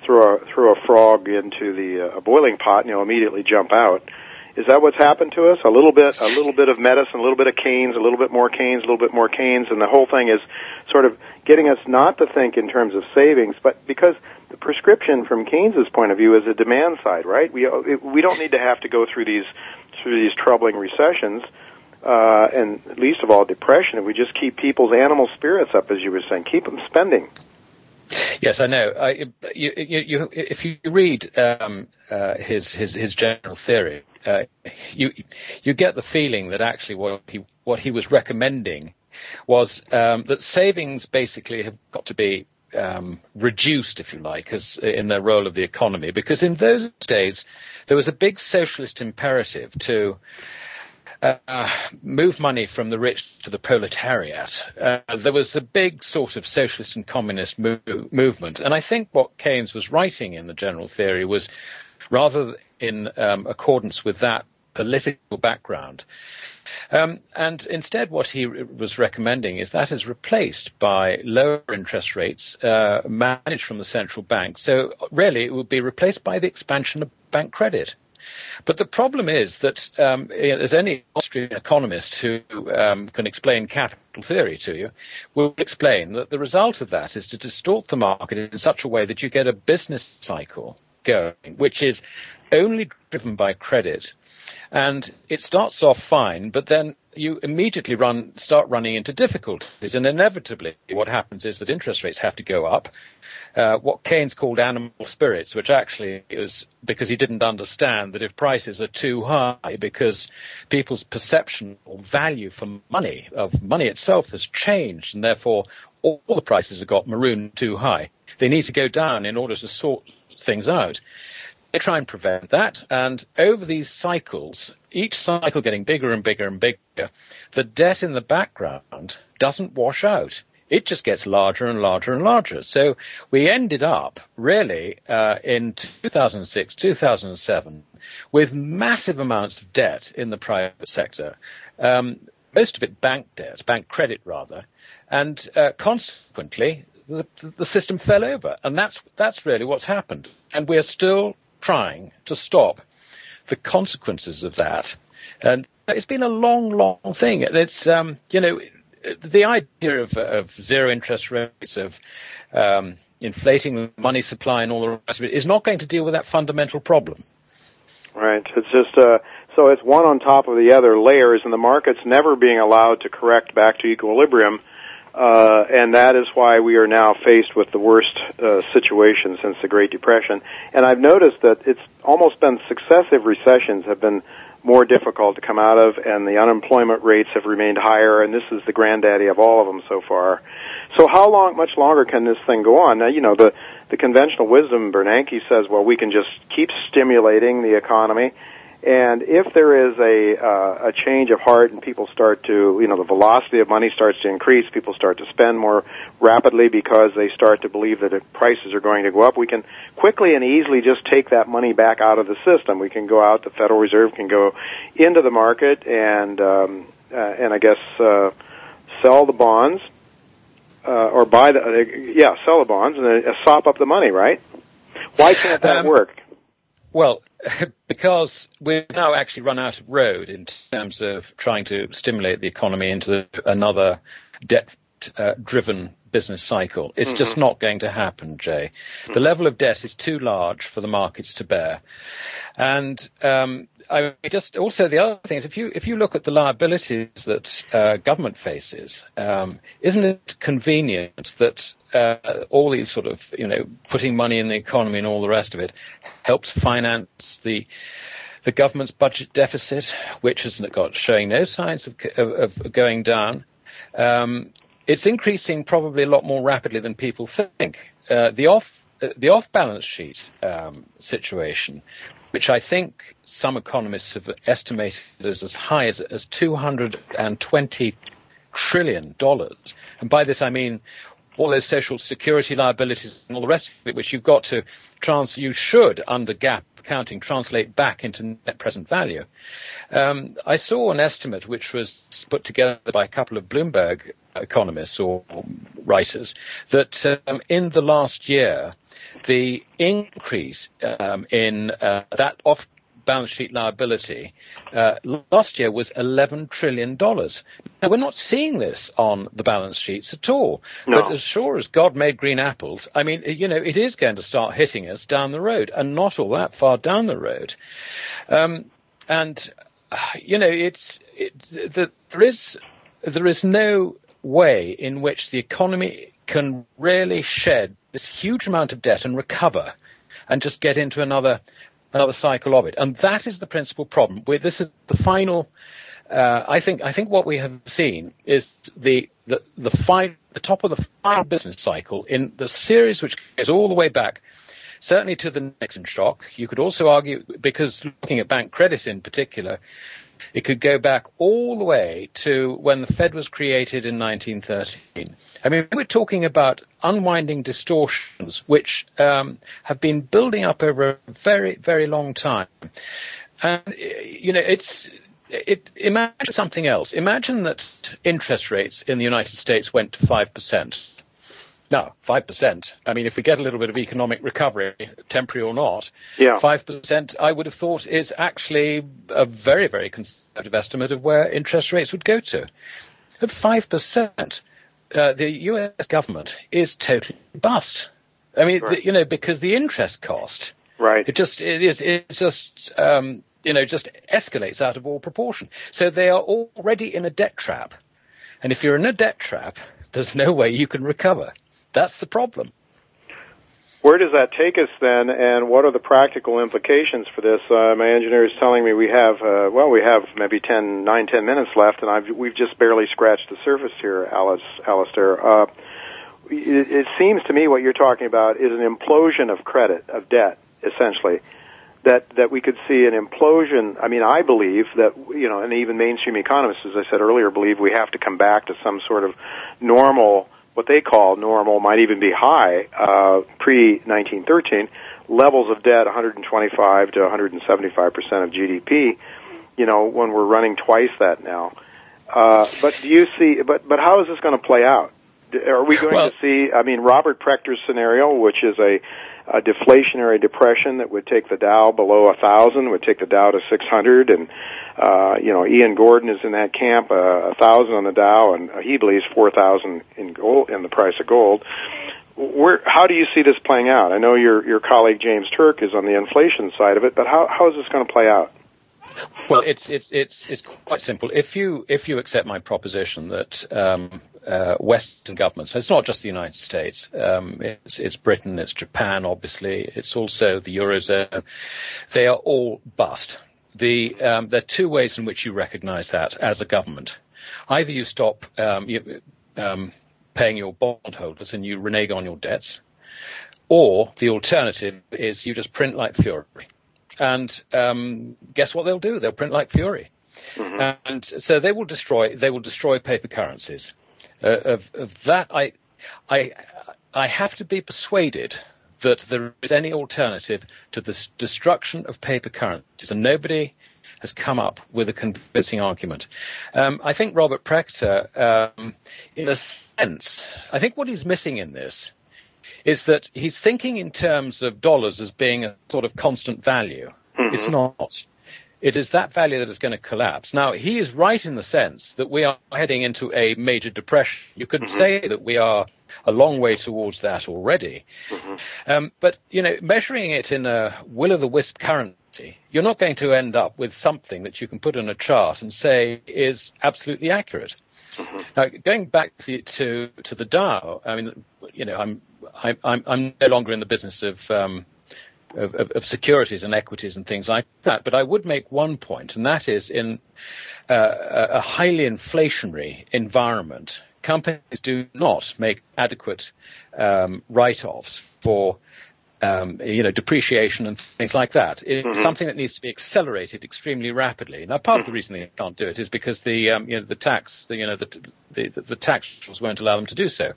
Speaker 2: Throw a, throw a frog into the, uh, a boiling pot and he'll immediately jump out. Is that what's happened to us? A little bit, a little bit of medicine, a little bit of Keynes, a little bit more Keynes, a little bit more Keynes, and the whole thing is sort of getting us not to think in terms of savings, but because the prescription from Keynes's point of view is a demand side, right? We we don't need to have to go through these through these troubling recessions. Uh, and least of all depression, if we just keep people's animal spirits up, as you were saying, keep them spending.
Speaker 9: Yes, I know. I, you, you, you, if you read um, uh, his, his his general theory, uh, you you get the feeling that actually what he what he was recommending was um, that savings basically have got to be um, reduced, if you like, as in the role of the economy, because in those days there was a big socialist imperative to uh, move money from the rich to the proletariat. Uh, there was a big sort of socialist and communist move, movement. And I think what Keynes was writing in the general theory was rather in um, accordance with that political background. Um, and instead, what he was recommending is that is replaced by lower interest rates uh, managed from the central bank. So, really, it would be replaced by the expansion of bank credit. But the problem is that um, as any Austrian economist who um, can explain capital theory to you will explain that the result of that is to distort the market in such a way that you get a business cycle going, which is only driven by credit. And it starts off fine, but then you immediately run, start running into difficulties. And inevitably, what happens is that interest rates have to go up. Uh, what Keynes called animal spirits, which actually is because he didn't understand that if prices are too high, because people's perception or value for money, of money itself has changed, and therefore all the prices have got marooned too high. They need to go down in order to sort things out. They try and prevent that, and over these cycles, each cycle getting bigger and bigger and bigger, the debt in the background doesn't wash out. It just gets larger and larger and larger. So we ended up really uh, in 2006, 2007 with massive amounts of debt in the private sector. Um, most of it bank debt, bank credit rather, and uh, consequently the, the system fell over, and that's that's really what's happened. And we're still trying to stop the consequences of that. And it's been a long, long thing. It's, um, you know, the idea of, of zero interest rates, of um, inflating the money supply and all the rest of it is not going to deal with that fundamental problem.
Speaker 2: Right. It's just, uh, so it's one on top of the other layers and the market's never being allowed to correct back to equilibrium uh, and that is why we are now faced with the worst uh, situation since the Great Depression. And I've noticed that it's almost been successive recessions have been more difficult to come out of, and the unemployment rates have remained higher, and this is the granddaddy of all of them so far. So how long, much longer can this thing go on? Now, you know, the, the conventional wisdom, Bernanke says, well, we can just keep stimulating the economy, And if there is a uh, a change of heart and people start to, you know, the velocity of money starts to increase, people start to spend more rapidly because they start to believe that prices are going to go up, we can quickly and easily just take that money back out of the system. We can go out, the Federal Reserve can go into the market and um, uh, and I guess uh, sell the bonds uh, or buy the uh, yeah sell the bonds and uh, sop up the money, right? Why can't that um, work?
Speaker 9: Well, <laughs> because we've now actually run out of road in terms of trying to stimulate the economy into another debt uh, driven business cycle. It's mm-hmm. just not going to happen, Jay. Mm-hmm. The level of debt is too large for the markets to bear. And um, I just also the other thing is if you if you look at the liabilities that uh, government faces, um, isn't it convenient that uh, all these sort of you know putting money in the economy and all the rest of it helps finance the the government's budget deficit, which has got showing no signs of, of, of going down. Um, it's increasing probably a lot more rapidly than people think. Uh, the off the off balance sheet um, situation which I think some economists have estimated as as high as, as 220 trillion dollars. And by this I mean all those social security liabilities and all the rest of it, which you've got to trans, you should under GAAP accounting translate back into net present value. Um, I saw an estimate which was put together by a couple of Bloomberg economists or writers that um, in the last year the increase um, in uh, that off balance sheet liability uh, last year was $11 trillion. Now, we're not seeing this on the balance sheets at all. No. But as sure as God made green apples, I mean, you know, it is going to start hitting us down the road, and not all that far down the road. Um, and, you know, it's, it, the, there is, there is no way in which the economy can really shed this huge amount of debt and recover and just get into another another cycle of it. And that is the principal problem. This is the final. Uh, I think I think what we have seen is the the the, fi- the top of the final business cycle in the series which goes all the way back certainly to the Nixon shock. You could also argue, because looking at bank credit in particular, it could go back all the way to when the Fed was created in 1913. I mean, we're talking about unwinding distortions which um, have been building up over a very, very long time. And, you know, it's, it, imagine something else. Imagine that interest rates in the United States went to 5%. No, 5%. I mean, if we get a little bit of economic recovery, temporary or not,
Speaker 2: yeah.
Speaker 9: 5% I would have thought is actually a very, very conservative estimate of where interest rates would go to. At 5%, uh, the US government is totally bust. I mean, right. the, you know, because the interest cost,
Speaker 2: right?
Speaker 9: It just it is it's just um, you know just escalates out of all proportion. So they are already in a debt trap, and if you're in a debt trap, there's no way you can recover. That's the problem.
Speaker 2: Where does that take us then, and what are the practical implications for this? Uh, my engineer is telling me we have, uh, well, we have maybe 10, 9, 10 minutes left, and I've, we've just barely scratched the surface here, Alice, Alasdair. Uh, it, it seems to me what you're talking about is an implosion of credit, of debt, essentially. That, that we could see an implosion. I mean, I believe that, you know, and even mainstream economists, as I said earlier, believe we have to come back to some sort of normal what they call normal, might even be high, uh, pre 1913 levels of debt, 125 to 175 percent of GDP. You know, when we're running twice that now. Uh, but do you see? But but how is this going to play out? Are we going well, to see? I mean, Robert Prechter's scenario, which is a a deflationary depression that would take the Dow below a thousand, would take the Dow to 600, and uh, you know Ian Gordon is in that camp, uh, a uh, thousand on the Dow, and he believes four thousand in gold in the price of gold. Where, how do you see this playing out? I know your your colleague James Turk is on the inflation side of it, but how how is this going to play out?
Speaker 9: Well, it's it's it's it's quite simple. If you if you accept my proposition that um, uh, Western governments, So it's not just the United States, um, it's it's Britain, it's Japan, obviously, it's also the eurozone. They are all bust. The um, there are two ways in which you recognise that as a government. Either you stop um, you, um, paying your bondholders and you renege on your debts, or the alternative is you just print like fury and um, guess what they'll do? They'll print like fury. Mm-hmm. And so they will destroy they will destroy paper currencies. Uh, of, of, that, I, I, I have to be persuaded that there is any alternative to the destruction of paper currencies, and nobody has come up with a convincing argument. Um, I think Robert Prechter, um, in a sense, I think what he's missing in this is that he's thinking in terms of dollars as being a sort of constant value. Mm-hmm. It's not. It is that value that is going to collapse. Now, he is right in the sense that we are heading into a major depression. You could mm-hmm. say that we are a long way towards that already. Mm-hmm. Um, but, you know, measuring it in a will o' the wisp currency, you're not going to end up with something that you can put on a chart and say is absolutely accurate. Mm-hmm. Now, going back to, to, to the Dow, I mean, you know, I'm I'm I'm no longer in the business of, um, of, of securities and equities and things like that. But I would make one point, and that is in uh, a highly inflationary environment, companies do not make adequate um, write-offs for um, you know, depreciation and things like that. It's mm-hmm. something that needs to be accelerated extremely rapidly. Now, part of the reason they can't do it is because the, um, you know, the tax, the, you know, the, the, the, tax rules won't allow them to do so.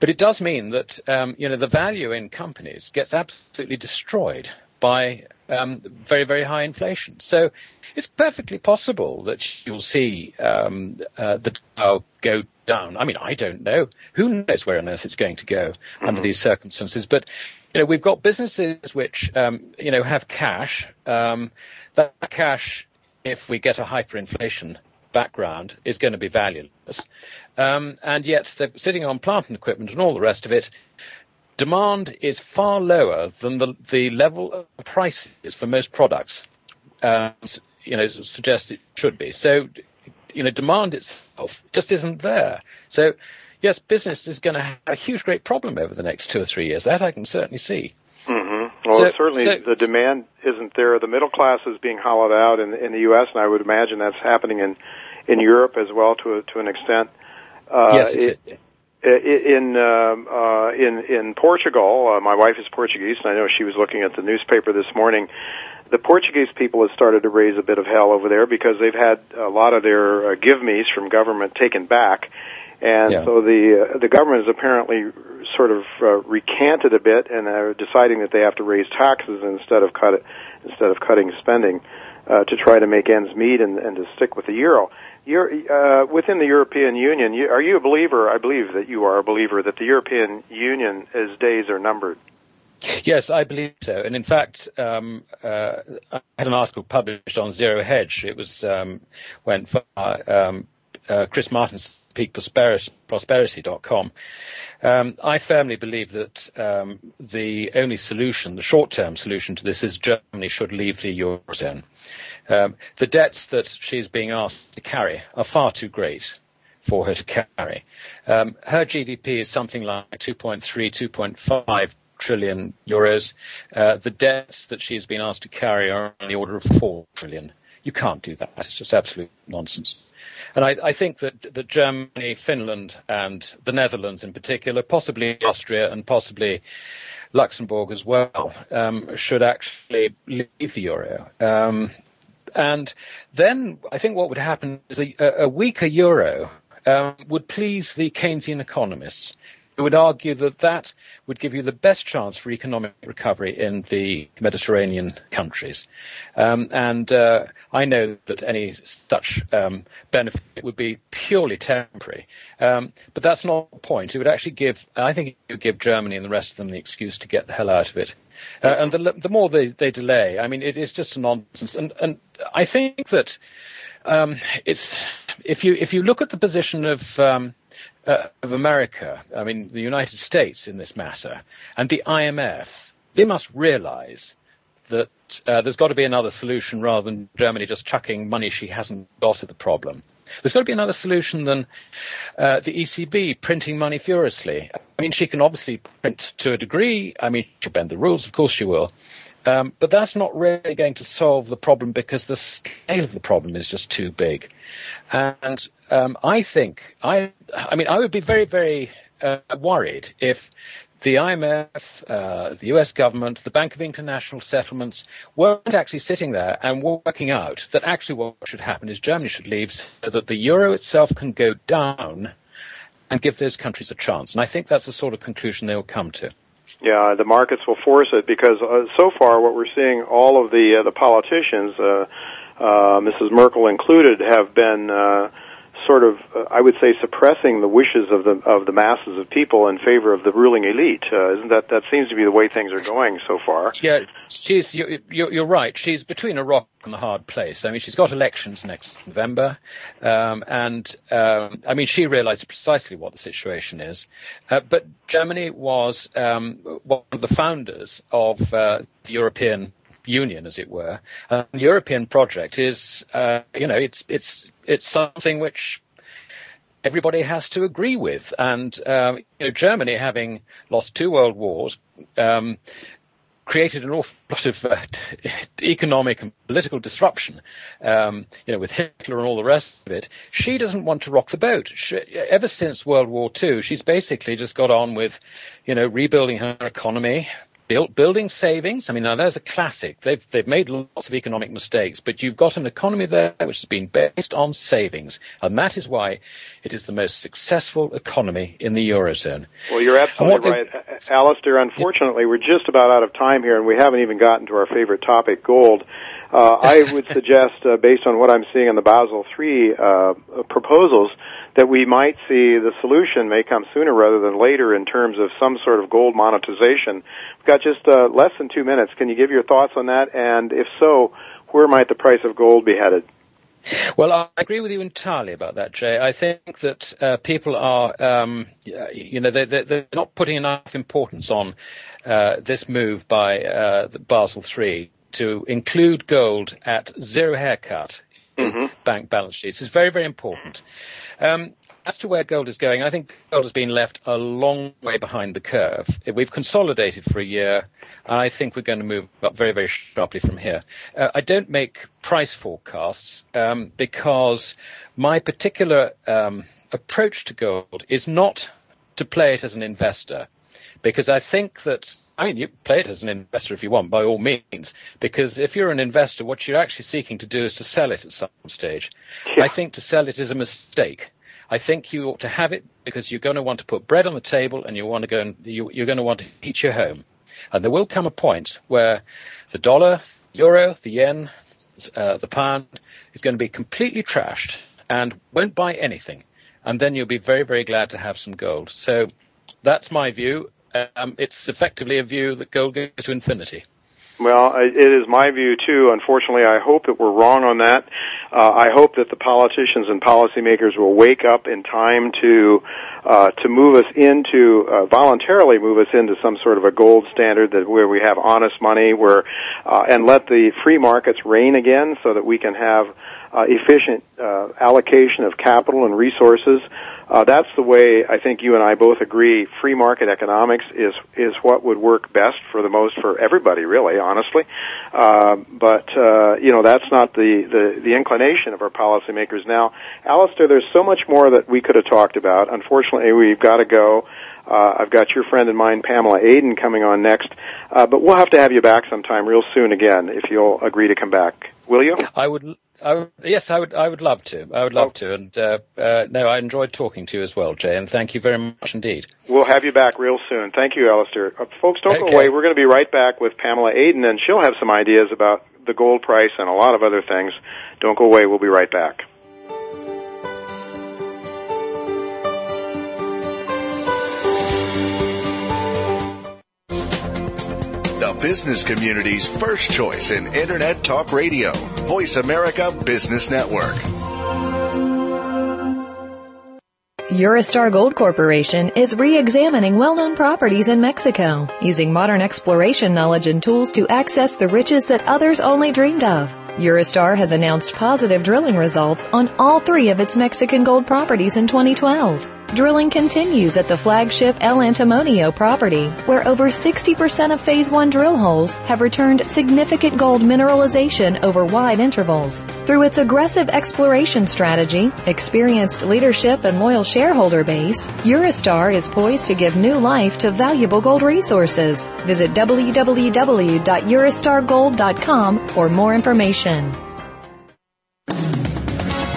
Speaker 9: But it does mean that, um, you know, the value in companies gets absolutely destroyed by um, very, very high inflation. So it's perfectly possible that you'll see um, uh, the Dow go down. I mean, I don't know. Who knows where on earth it's going to go mm-hmm. under these circumstances? But you know, we've got businesses which, um, you know, have cash. Um, that cash, if we get a hyperinflation background, is going to be valueless. Um, and yet they're sitting on plant and equipment and all the rest of it. Demand is far lower than the, the level of prices for most products, uh, you know, suggests it should be. So, you know, demand itself just isn't there. So yes, business is going to have a huge, great problem over the next two or three years. That I can certainly see.
Speaker 2: Mm-hmm. Well, so, certainly so, the demand isn't there. The middle class is being hollowed out in, in the U.S., and I would imagine that's happening in in Europe as well to a, to an extent.
Speaker 9: Uh, yes, it,
Speaker 2: in um, uh, in in Portugal, uh, my wife is Portuguese, and I know she was looking at the newspaper this morning. The Portuguese people have started to raise a bit of hell over there because they've had a lot of their uh, give me's from government taken back, and yeah. so the uh, the government has apparently sort of uh, recanted a bit and are deciding that they have to raise taxes instead of cut it, instead of cutting spending uh, to try to make ends meet and, and to stick with the euro. You're, uh, within the European Union, you, are you a believer? I believe that you are a believer that the European Union, its days are numbered.
Speaker 9: Yes, I believe so. And in fact, um, uh, I had an article published on Zero Hedge. It was um, when um, uh, Chris Martenson's peakprosperity.com. Um, I firmly believe that um, the only solution, the short-term solution to this, is Germany should leave the eurozone. Um, the debts that she is being asked to carry are far too great for her to carry. Um, her GDP is something like 2.3, 2.5 trillion euros. Uh, the debts that she has been asked to carry are on the order of 4 trillion. You can't do that. It's just absolute nonsense. And I, I, think that, that Germany, Finland, and the Netherlands in particular, possibly Austria and possibly Luxembourg as well, um, should actually leave the euro. Um, and then I think what would happen is a, a weaker euro um, would please the Keynesian economists I would argue that that would give you the best chance for economic recovery in the Mediterranean countries. Um, and uh, I know that any such um, benefit would be purely temporary. Um, but that's not the point. It would actually give, I think it would give Germany and the rest of them the excuse to get the hell out of it. Uh, and the, the more they, they delay, I mean, it is just nonsense. And, and I think that um, it's if you if you look at the position of um, uh, of America, I mean the United States in this matter, and the IMF, they must realize that uh, there's got to be another solution rather than Germany just chucking money she hasn't got at the problem. There's got to be another solution than uh, the ECB printing money furiously. I mean, she can obviously print to a degree. I mean, she'll bend the rules, of course she will. Um, but that's not really going to solve the problem because the scale of the problem is just too big. And um, I think I, I mean, I would be very, very uh, worried if the IMF, uh, the US government, the Bank of International Settlements weren't actually sitting there and working out that actually what should happen is Germany should leave so that the euro itself can go down and give those countries a chance. And I think that's the sort of conclusion they will come to.
Speaker 2: Yeah, the markets will force it because uh, so far what we're seeing, all of the uh, the politicians, uh, uh, Mrs. Merkel included, have been uh, sort of, uh, I would say, suppressing the wishes of the of the masses of people in favor of the ruling elite. Uh, isn't that that seems to be the way things are going so far?
Speaker 9: Yeah, she's you're, you're right. She's between a rock and a hard place. I mean, she's got elections next November, um, and um, I mean, she realizes precisely what the situation is. Uh, but Germany was um, one of the founders of uh, the European Union, as it were. The European project is, uh, you know, it's it's it's something which everybody has to agree with. And um, you know, Germany, having lost two world wars, um, created an awful lot of uh, <laughs> economic and political disruption, um, you know, with Hitler and all the rest of it. She doesn't want to rock the boat. She, ever since World War II, she's basically just got on with, you know, rebuilding her economy, build, building savings. I mean, now there's a classic. They've, they've made lots of economic mistakes, but you've got an economy there which has been based on savings. And that is why it is the most successful economy in the Eurozone.
Speaker 2: Well, you're absolutely right. They, Alasdair, unfortunately, we're just about out of time here and we haven't even gotten to our favorite topic, gold. Uh, I would suggest, uh, based on what I'm seeing in the Basel III uh, proposals, that we might see the solution may come sooner rather than later in terms of some sort of gold monetization. We've got just uh, less than two minutes. Can you give your thoughts on that? And if so, where might the price of gold be headed?
Speaker 9: Well, I agree with you entirely about that, Jay. I think that uh, people are, um, you know, they're, they're, not putting enough importance on uh, this move by uh, Basel III to include gold at zero haircut mm-hmm. bank balance sheets is very, very important. Um, as to where gold is going, I think gold has been left a long way behind the curve. We've consolidated for a year, and I think we're going to move up very, very sharply from here. Uh, I don't make price forecasts um, because my particular um, approach to gold is not to play it as an investor, because I think that I mean, you play it as an investor if you want, by all means, because if you're an investor, what you're actually seeking to do is to sell it at some stage. Yeah. I think to sell it is a mistake. I think you ought to have it because you're going to want to put bread on the table and you want to go and you, you're going to want to heat your home. And there will come a point where the dollar, euro, the yen, uh, the pound is going to be completely trashed and won't buy anything. And then you'll be very, very glad to have some gold. So that's my view um, it's effectively a view that gold goes to infinity.
Speaker 2: Well, it is my view too. Unfortunately, I hope that we're wrong on that. Uh, I hope that the politicians and policymakers will wake up in time to uh, to move us into uh, voluntarily move us into some sort of a gold standard that where we have honest money, where uh, and let the free markets reign again, so that we can have uh, efficient uh, allocation of capital and resources. Uh, that's the way I think you and I both agree. Free market economics is is what would work best for the most for everybody, really, honestly. Uh, but uh, you know that's not the, the the inclination of our policymakers now. Alasdair, there's so much more that we could have talked about. Unfortunately, we've got to go. Uh, I've got your friend and mine, Pamela Aden, coming on next. Uh, but we'll have to have you back sometime real soon again if you'll agree to come back. Will you?
Speaker 9: I would. I yes, I would. I would love to. I would love to. And uh, uh, no, I enjoyed talking to you as well, Jay. And thank you very much indeed.
Speaker 2: We'll have you back real soon. Thank you, Alasdair. Uh, folks, don't okay. go away. We're going to be right back with Pamela Aden, and she'll have some ideas about the gold price and a lot of other things. Don't go away. We'll be right back.
Speaker 6: Business community's first choice in Internet Talk Radio. Voice America Business Network.
Speaker 4: Eurostar Gold Corporation is re-examining well-known properties in Mexico using modern exploration knowledge and tools to access the riches that others only dreamed of. Eurostar has announced positive drilling results on all three of its Mexican gold properties in 2012. Drilling continues at the flagship El Antimonio property, where over 60% of Phase 1 drill holes have returned significant gold mineralization over wide intervals. Through its aggressive exploration strategy, experienced leadership, and loyal shareholder base, Eurostar is poised to give new life to valuable gold resources. Visit www.eurostargold.com for more information.